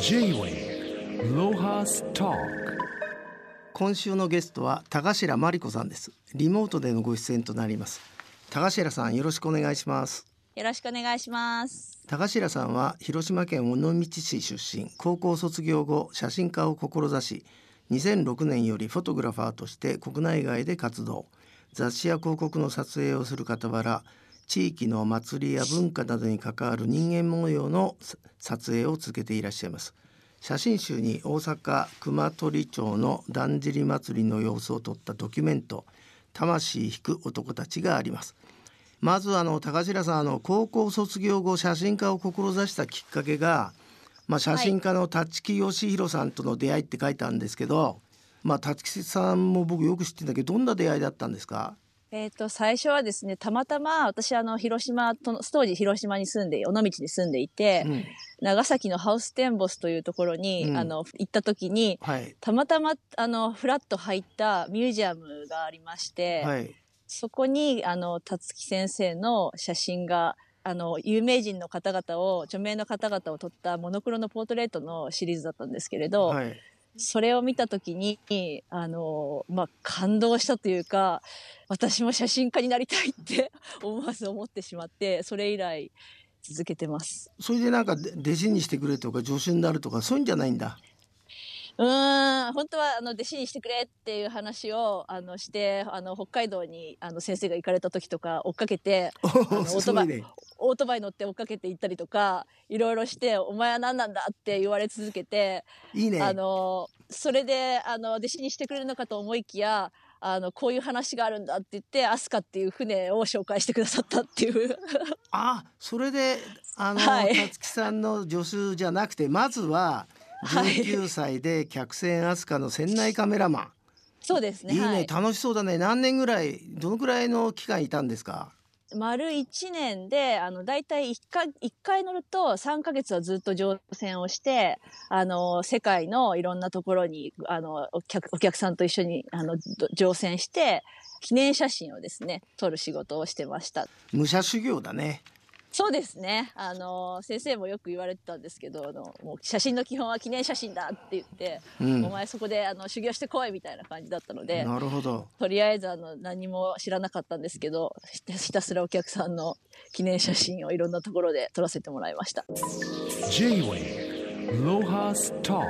J-Way ロハスタ今週のゲストは高白真理子さんです。リモートでのご出演となります。高白さんよろしくお願いします。よろしくお願いします。高白さんは広島県尾道市出身。高校卒業後写真家を志し2006年よりフォトグラファーとして国内外で活動。雑誌や広告の撮影をする傍ら地域の祭りや文化などに関わる人間模様の撮影を続けていらっしゃいます。写真集に大阪熊取町のだんじり祭りの様子を撮ったドキュメント魂引く男たちがあります。まずあの高白さんあの高校卒業後写真家を志したきっかけがまあ、写真家の立木義弘さんとの出会いって書いてあるんですけど、まあ、立木さんも僕よく知ってんだけどどんな出会いだったんですか？えっ、ー、と、最初はですね、たまたま私、あの、広島と、当時広島に住んで、尾道に住んでいて、うん、長崎のハウステンボスというところに、うん、あの、行った時に、はい、たまたま、あの、フラッと入ったミュージアムがありまして、はい、そこに、あの、辰木先生の写真が、あの、有名人の方々を、著名の方々を撮ったモノクロのポートレートのシリーズだったんですけれど、はいそれを見た時に、あの、まあ、感動したというか、私も写真家になりたいって 思わず思ってしまって、それ以来続けてます。それでなんか弟子にしてくれとか助手になるとかそういうんじゃないんだ。うん、本当は、あの、弟子にしてくれっていう話を、あの、して、あの、北海道に、あの、先生が行かれた時とか、追っかけて、オートバイ、オートバイ乗って追っかけて行ったりとか、いろいろして、お前は何なんだって言われ続けて、いいね。あの、それで、あの、弟子にしてくれるのかと思いきや、あの、こういう話があるんだって言って、アスカっていう船を紹介してくださったっていう。あ、それで、あの、はい、さんの助手じゃなくて、まずは、19歳で客船飛鳥の船内カメラマン。そうですね。いいね、はい、楽しそうだね。何年ぐらい、どのぐらいの期間いたんですか？丸1年で、あの、だいたい1回、1回乗ると3ヶ月はずっと乗船をして、あの、世界のいろんなところに、あの、お客、お客さんと一緒に、あの、乗船して、記念写真をですね、撮る仕事をしてました。武者修行だね。そうですね。あの、先生もよく言われてたんですけど、あの、もう写真の基本は記念写真だって言って、うん、お前そこであの修行してこいみたいな感じだったので、なるほど。とりあえずあの、何も知らなかったんですけど、ひたすらお客さんの記念写真をいろんなところで撮らせてもらいました。J-Way ロハスタ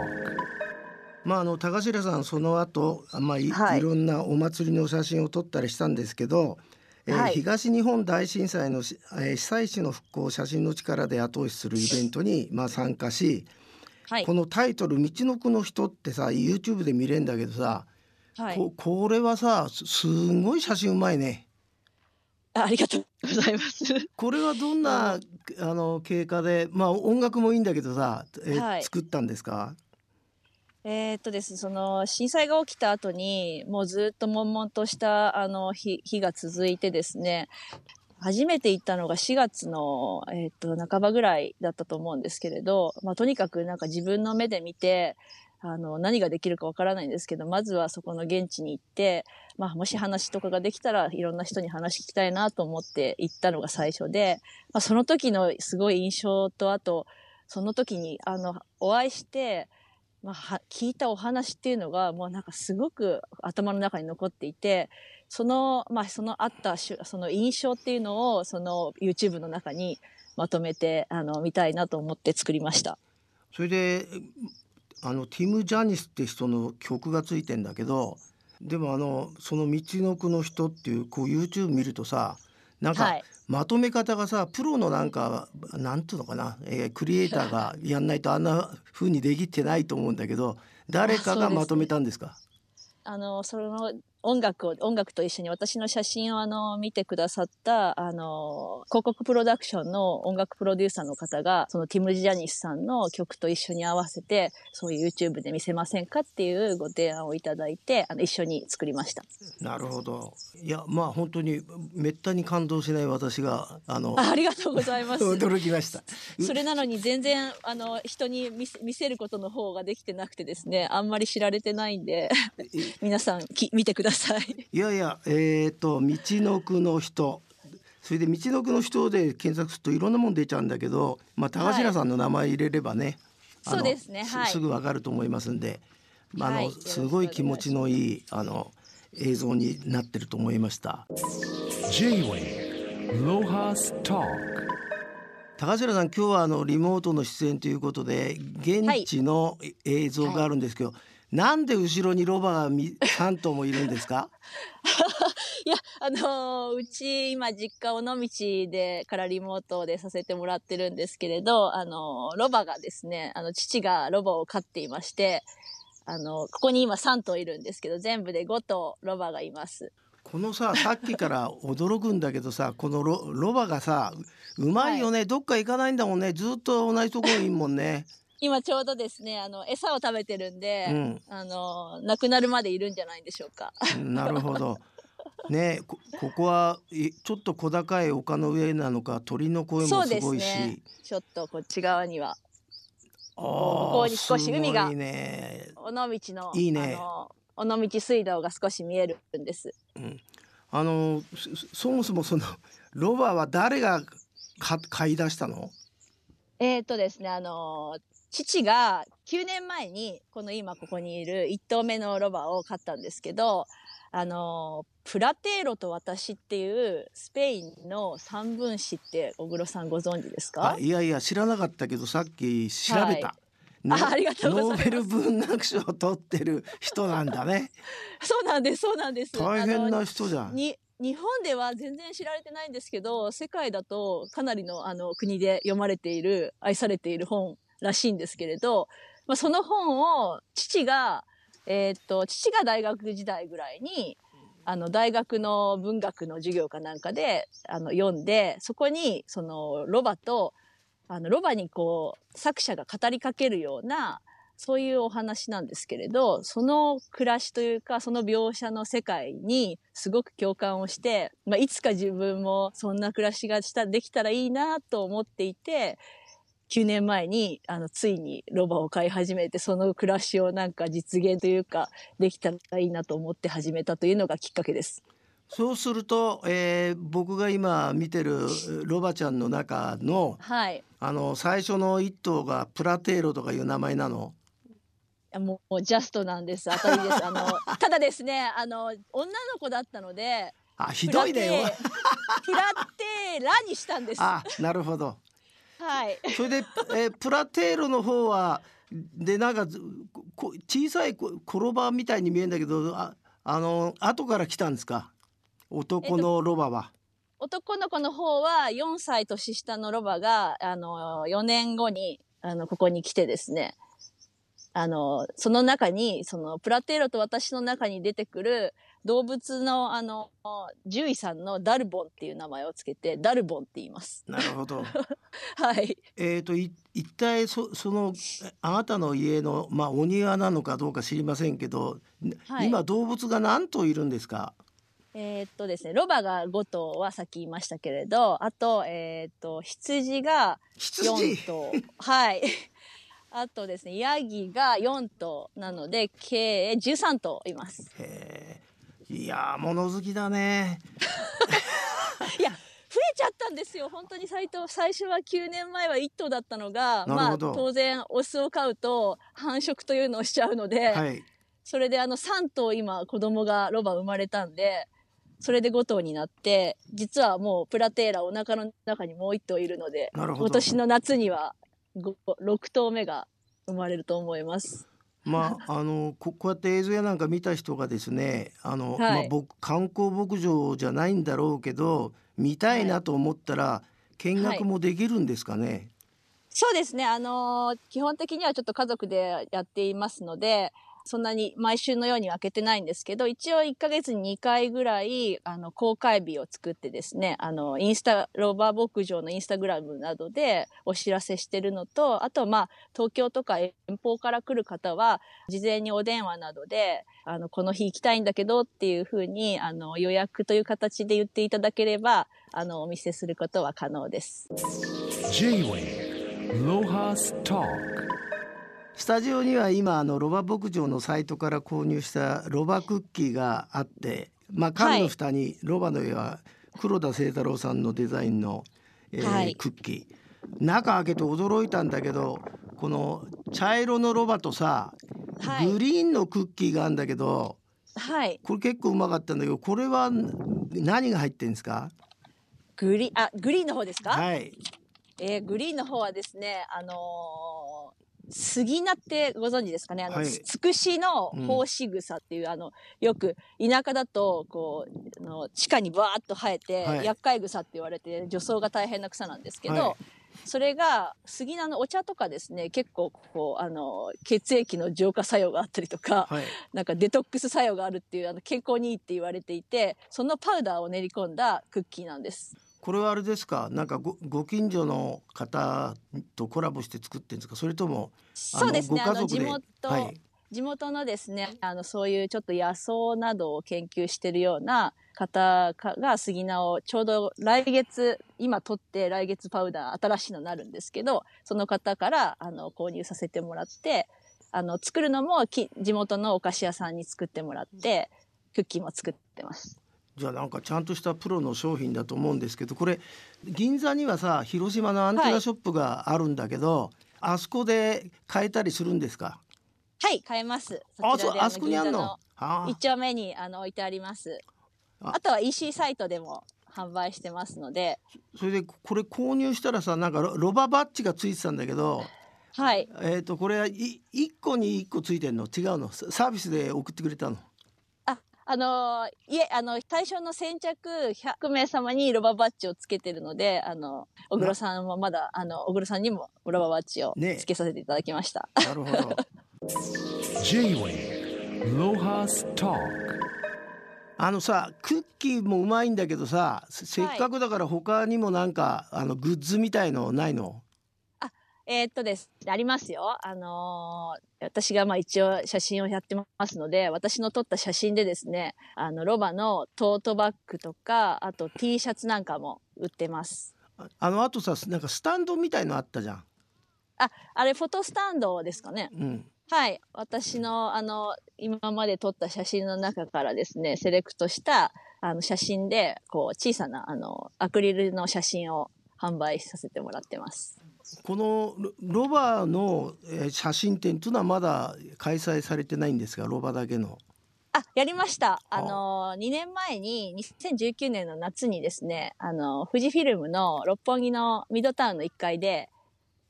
まあ、あの高白さんその後、まあい、はい、いろんなお祭りの写真を撮ったりしたんですけどえーはい、東日本大震災の、えー、被災地の復興を写真の力で後押しするイベントに、まあ、参加し、はい、このタイトル「道のくの人」ってさ YouTube で見れるんだけどさ、はい、ここれはさすごい写真うまいね。ありがとう。ございます。これはどんなあの経過で、まあ音楽もいいんだけどさ、えー、はい、作ったんですか？えー、っとですね、その震災が起きた後に、もうずっと悶々としたあの日日が続いてですね、初めて行ったのが4月の、えー、っと半ばぐらいだったと思うんですけれど、まあ、とにかくなんか自分の目で見て、あの、何ができるかわからないんですけど、まずはそこの現地に行って、まあ、もし話とかができたらいろんな人に話聞きたいなと思って行ったのが最初で、まあ、その時のすごい印象と、あと、その時に、あの、お会いして、まあ、聞いたお話っていうのが、もうなんかすごく頭の中に残っていて、その、まあ、そのあった、その印象っていうのを、その YouTube の中にまとめて、あの、見たいなと思って作りました。それで、あの、ティム・ジャニスって人の曲がついてんだけど、でもあの、その道のくの人っていう、こう YouTube 見るとさ、なんか、まとめ方がさプロのなんかなんていうのかな、えー、クリエイターがやんないとあんな風にできてないと思うんだけど誰かがまとめたんですか？あのその音楽を、音楽と一緒に私の写真をあの、見てくださった、あの、広告プロダクションの音楽プロデューサーの方が、そのティム・ジャニスさんの曲と一緒に合わせて、そういう YouTube で見せませんかっていうご提案をいただいて、あの、一緒に作りました。なるほど。いや、まあ本当に、めったに感動しない私が、あの、ありがとうございます。驚きました。それなのに全然、あの、人に見せ見せることの方ができてなくてですね、あんまり知られてないんで、皆さんき見てください。い。やいや、えっ、ー、と、道のくの人。それで道のくの人で検索するといろんなもん出ちゃうんだけど、まあ、高階さんの名前入れればね、あのそうですね。はい。すぐわかると思いますんで、まああのはい。すごい気持ちのいいあの映像になってると思いました。J-Wave Lohas Talk 高城さん今日はあのリモートの出演ということで現地の映像があるんですけど、なんで後ろにロバがみ3頭もいるんですか？いや、あのーうち今実家尾道でからリモートでさせてもらってるんですけれど、あのーロバがですね、あの、父がロバを飼っていまして、あのここに今3頭いるんですけど、全部で5頭ロバがいます。このささっきから驚くんだけどさこのロロバがさうまいよね、どっか行かないんだもんねずっと同じところにいんもんね。今ちょうどですね、あの、餌を食べてるんで、うんあの亡くなるまでいるんじゃないでしょうか。なるほど。ねこここはいちょっと小高い丘の上なのか鳥の声もすごいし、ね。ちょっとこっち側には、あここに少し海がね。尾道の、いいね尾道水道が少し見えるんです。あのそそもそもそのロバは誰がか買い出したの？えー、とですね、あのー父が9年前に、この今ここにいる1頭目のロバを飼ったんですけど、あのープラテーロと私っていうスペインの三分子って小黒さんご存知ですか？あいやいや知らなかったけどさっき調べた。はいノあありがとうノーベル文学賞を取ってる人なんだね。そうなんです、そうなんです。大変な人じゃん。に日本では全然知られてないんですけど世界だとかなりのあの国で読まれている愛されている本らしいんですけれど、まあ、その本を父が、えーっと父が大学時代ぐらいにあの大学の文学の授業かなんかであの読んでそこにそのロバとあのロバにこう作者が語りかけるようなそういうお話なんですけれど、その暮らしというか、その描写の世界にすごく共感をして、まあ、いつか自分もそんな暮らしがした、できたらいいなと思っていて、9年前に、あの、ついにロバを飼い始めて、その暮らしをなんか実現というか、できたらいいなと思って始めたというのがきっかけです。そうすると、えー僕が今見てるロバちゃんの中のはい。あの最初の一頭がプラテーロとかいう名前なの？もう、ジャストなんです。当たりです。あの、ただですね、あの、女の子だったので、あひどいね。プラテプラにしたんです。はあなるほど。い。それで、えープラテーロの方はでなんかずこ小さいこ転ばみたいに見えるんだけどああの後から来たんですか？男のロバは。男の子の方は4歳年下のロバが、あの、4年後に、あの、ここに来てですね、あの、その中に、その、プラテーロと私の中に出てくる動物の、あの、獣医さんのダルボンっていう名前をつけて、ダルボンって言います。なるほど。はい。えー、とい一体そそのえあなたの家の、まあ、お庭なのかどうか知りませんけど、はい今動物が何頭いるんですか？えーっとですね、ロバが5頭はさっき言いましたけれど、あと、えーっと、羊が羊？4頭。はい。あとですね、ヤギが4頭なので、計13頭います。へえいやー物好きだね。いや、増えちゃったんですよ。本当に最初最初は9年前は1頭だったのが、まあ当然オスを飼うと繁殖というのをしちゃうので、はい。それであの3頭今子供がロバ生まれたんで、それで5頭になって、実はもうプラテーラお腹の中にもう1頭いるので、今年の夏にはご6頭目が生まれると思います。まあ あのここうやって映像やなんか見た人がですねあの、はいまあ、僕観光牧場じゃないんだろうけど見たいなと思ったら、見学もできるんですかね？そうですね。あのー基本的にはちょっと家族でやっていますので、そんなに毎週のようには開けてないんですけど、一応1ヶ月に2回ぐらい、あの、公開日を作ってですね、あの、インスタ、ローバー牧場のインスタグラムなどでお知らせしてるのと、あと、まあ、東京とか遠方から来る方は、事前にお電話などで、あの、この日行きたいんだけどっていうふうに、あの、予約という形で言っていただければ、あの、お見せすることは可能です。J-Wave Lohas Talk スタジオには今あのロバ牧場のサイトから購入したロバクッキーがあって、まあ、缶の蓋にロバの絵は黒田清太郎さんのデザインの、えーはい。クッキー。中開けて驚いたんだけどこの茶色のロバとさ、はい。グリーンのクッキーがあるんだけどはい。これ結構うまかったんだけどこれは何が入ってんですか？グリあグリーンの方ですか？はい。えーグリーンの方はですね、あのー杉菜ってご存知ですかね？あの、はい。つくしの胞子草っていう、あのよく田舎だとこうあの地下にバーッと生えて、はい。厄介草って言われて除草が大変な草なんですけど、はい。それが杉菜のお茶とかですね結構こうあの血液の浄化作用があったりとか、はい。なんかデトックス作用があるっていうあの健康にいいって言われていてそのパウダーを練り込んだクッキーなんです。これはあれですか？なんかごご近所の方とコラボして作ってるんですか？それともあのそうですね。あのご家族で？地元、はい。地元のですねあのそういうちょっと野草などを研究してるような方かが杉菜をちょうど来月今取って来月パウダー新しいのになるんですけどその方からあの購入させてもらってあの作るのもき地元のお菓子屋さんに作ってもらってクッキーも作ってます。じゃあなんかちゃんとしたプロの商品だと思うんですけどこれ銀座にはさ広島のアンテナショップがあるんだけど、あそこで買えたりするんですか？はい買えます。あそあそこにあんの？一丁目にあの置いてあります。あ。あとは EC サイトでも販売してますので、それでこれ購入したらさなんかロロババッジがついてたんだけどはい。えっ、とこれはい一個に一個ついてんの？違うの？ササービスで送ってくれたの？あ、あのーいえ、あの、対象の先着100名様にロババッジをつけてるので、あの、小黒さんはまだ、あの、小黒さんにもロババッジをね。つけさせていただきました。なるほど。J-Wave Lohas Talk あのさクッキーもうまいんだけどさせせっかくだから他にもなんか、あのグッズみたいのないの？えーっとです、ありますよ。あのー私がまあ一応写真をやってますので、私の撮った写真でですね、あの、ロバのトートバッグとか、あと T シャツなんかも売ってます。ああのあとさなんかスタンドみたいのあったじゃん。あ、あれフォトスタンドですかね。うん、はい。私の、あの、今まで撮った写真の中からですね、セレクトした、あの、写真で、こう、小さな、あの、アクリルの写真を販売させてもらってます。このロロバのえー写真展というのはまだ開催されてないんですがロバだけの。あ、やりました。ああの、2年前に、2019年の夏にですね、あの、富士フィルムの六本木のミッドタウンの1階で、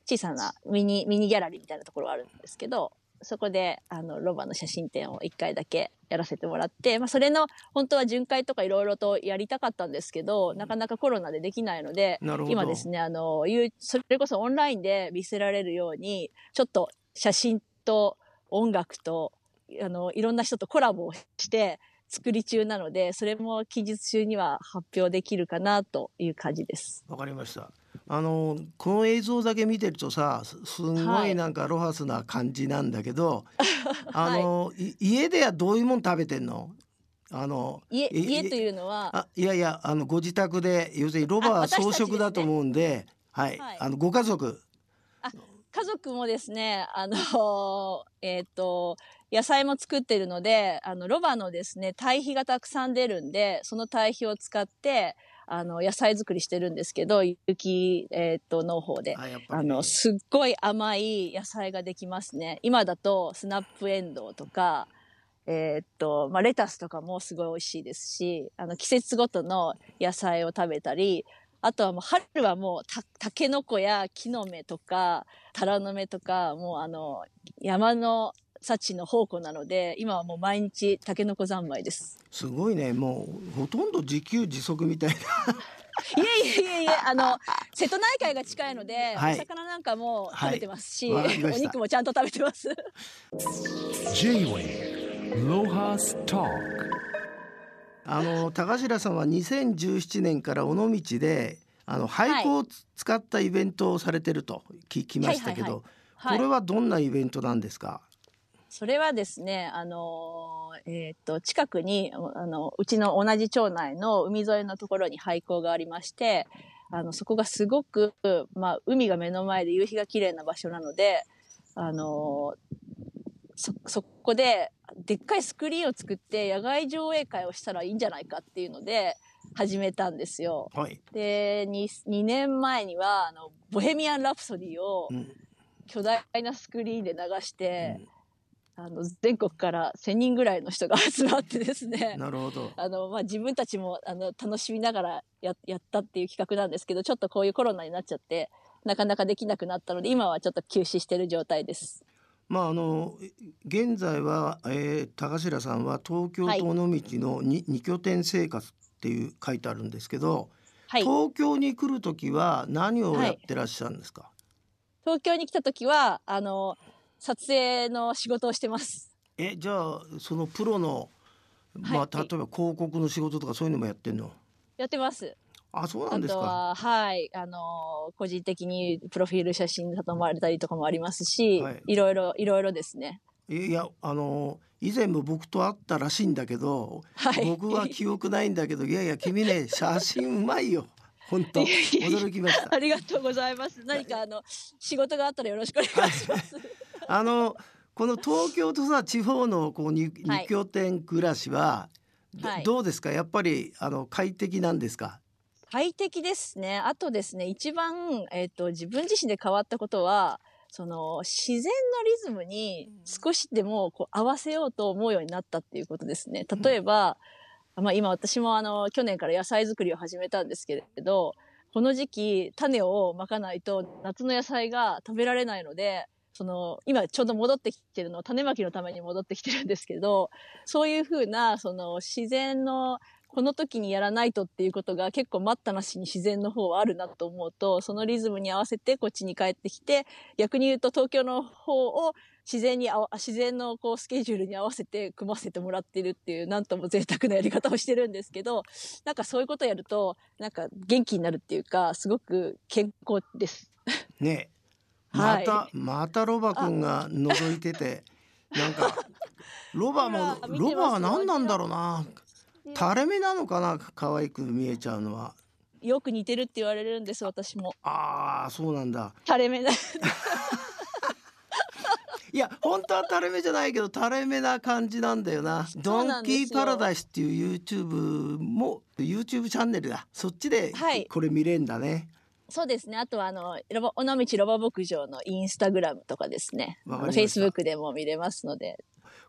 小さなミニ、ミニギャラリーみたいなところがあるんですけど、そこで、あの、ロバの写真展を1回だけやらせてもらって、まあ、それの、本当は巡回とかいろいろとやりたかったんですけど、なかなかコロナでできないので、今ですね、あの、いうそれこそオンラインで見せられるように、ちょっと写真と音楽と、あの、いろんな人とコラボをして作り中なので、それも近日中には発表できるかなという感じです。わかりました。あのこの映像だけ見てるとさすすんごはい。いなんかロハスな感じなんだけど、あの、い家ではどういうもん食べてんの？あの家、え家というのは、あいやいやあのご自宅で要するにロバは草食だと思うんではい、はい。あのご家族。家族もですね、あの、えっ、と、野菜も作ってるので、あの、ロバのですね、堆肥がたくさん出るんで、その堆肥を使って、あの、野菜作りしてるんですけど、雪、えっ、と、農法で。あね、あの、すっごい甘い野菜ができますね。今だとスナップエンドウとか、えーっと、まあ、レタスとかもすごい美味しいですし、あの、季節ごとの野菜を食べたり、あとはもう春はもうた、タケノコや木の芽とか、タラの芽とか、もうあの、山の幸の宝庫なので、今はもう毎日タケノコ三昧です。すごいね。もうほとんど自給自足みたいな。いえいえいえいえ、あの、瀬戸内海が近いので、はい。お魚なんかも食べてますし、はい。お肉もちゃんと食べてます。あの高白さんは2017年から尾道であの俳句をつ使ったイベントをされてると聞きましたけど、はいはい。はい。これはどんなイベントなんですか、それはですね、あのーえっ、と、近くに、あの、うちの同じ町内の海沿いのところに廃校がありまして、あの、そこがすごく、まあ、海が目の前で夕日が綺麗な場所なので、あのーそ、そこで、でっかいスクリーンを作って野外上映会をしたらいいんじゃないかっていうので、始めたんですよ。はい、で、2, 2年前には、あの、ボヘミアン・ラプソディをうん。巨大なスクリーンで流して、あの全国から1,000人ぐらいの人が集まってですね なるほど。あの、まあ、自分たちもあの楽しみながらややったっていう企画なんですけどちょっとこういうコロナになっちゃってなかなかできなくなったので今はちょっと休止してる状態です。まああの現在は、えー、高白さんは東京と尾道のに二拠点生活っていう書いてあるんですけど、はい、東京に来る時は何をやってらっしゃるんですか？東京に来た時はあの撮影の仕事をしてます。えじゃあそのプロのまあ、はい例えば広告の仕事とかそういうのもやってんの？やってます。あそうなあんですか。とは、はい、あの、個人的にプロフィール写真頼まれたりとかもありますし、はいい、ろいろ、いろいろですね。いやあの以前も僕と会ったらしいんだけど、はい。僕は記憶ないんだけどいやいや君ね写真うまいよ本当驚きましたありがとうございます。何かあの、仕事があったらよろしくお願いします。あのこの東京とさ地方のこう二はい。二拠点暮らしは、どはい。どうですか？やっぱりあの快適なんですか？快適ですね。あとですね、一番、えっ、と、自分自身で変わったことは、その、自然のリズムに少しでもこう合わせようと思うようになったっていうことですね。例えば、まあ今私もあの、去年から野菜作りを始めたんですけれど、この時期、種をまかないと夏の野菜が食べられないので、その、今ちょうど戻ってきてるの、種まきのために戻ってきてるんですけど、そういうふうな、その、自然のこの時にやらないとっていうことが結構待ったなしに自然の方はあるなと思うと、そのリズムに合わせてこっちに帰ってきて、逆に言うと東京の方を自然にあ、自然のこうスケジュールに合わせて組ませてもらってるっていう、なんとも贅沢なやり方をしてるんですけど、なんかそういうことやると、なんか元気になるっていうか、すごく健康です。ねはい。また、またロバくんが覗いててなんかロバも ロバは何なんだろうな。垂れ目なのかな可愛く見えちゃうのは。よく似てるって言われるんです、私も。ああそうなんだ。垂れ目な。いや本当は垂れ目じゃないけど垂れ目な感じなんだよな。ドンキーパラダイスっていう YouTube も YouTube チャンネルだ。そっちではい。これ見れんだね、そうですね。あとは、あの、ロボ、尾道ロバ牧場のインスタグラムとかですね。わあのかりました Facebook でも見れますので。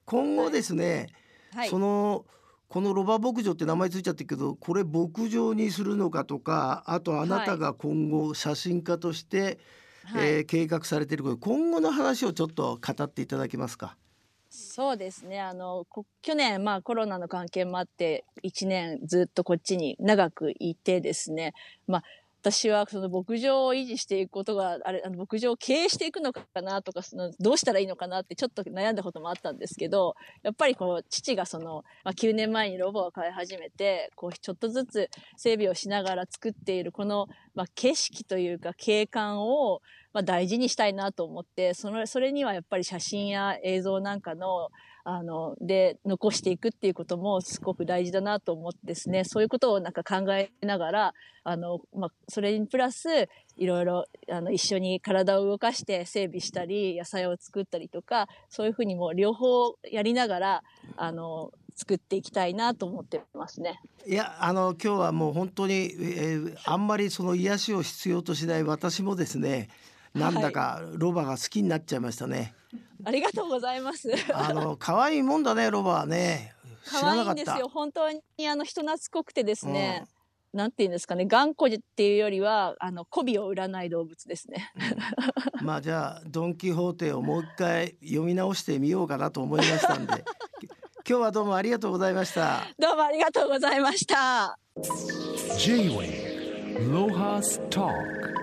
今後ですね、はいそ。のこのロバ牧場って名前ついちゃってるけどこれ牧場にするのかとかあとあなたが今後写真家として、はいえー計画されていること今後の話をちょっと語っていただけますか？そうですね。あの、こ去年、まあコロナの関係もあって、1年ずっとこっちに長くいてですね、まあ、私はその牧場を維持していくことが、あれ、あの牧場を経営していくのかなとか、そのどうしたらいいのかなってちょっと悩んだこともあったんですけど、やっぱりこう、父がその、まあ、9年前にロボを飼い始めて、こう、ちょっとずつ整備をしながら作っているこの、まあ、景色というか景観を、まあ、大事にしたいなと思って、その、それにはやっぱり写真や映像なんかの、あの、で、残していくっていうこともすごく大事だなと思ってですね、そういうことをなんか考えながら、あの、まあ、それにプラス、いろいろ、あの、一緒に体を動かして整備したり、野菜を作ったりとか、そういうふうにも両方やりながら、あの、作っていきたいなと思ってますね。いやあの今日はもう本当に、えーあんまりその癒しを必要としない私もですねなんだかロバが好きになっちゃいましたね。ありがとうございます。あの可愛いもんだねロバはね。知可らなかった。愛いんですよ。本当にあの人懐っこくてですね、なんて言うんですかね、頑固っていうよりは、あの、媚びを売らない動物ですね。まあじゃあドン・キホーテをもう一回読み直してみようかなと思いましたんで 今日はどうもありがとうございました。どうもありがとうございました。J-Wave Rojas Talk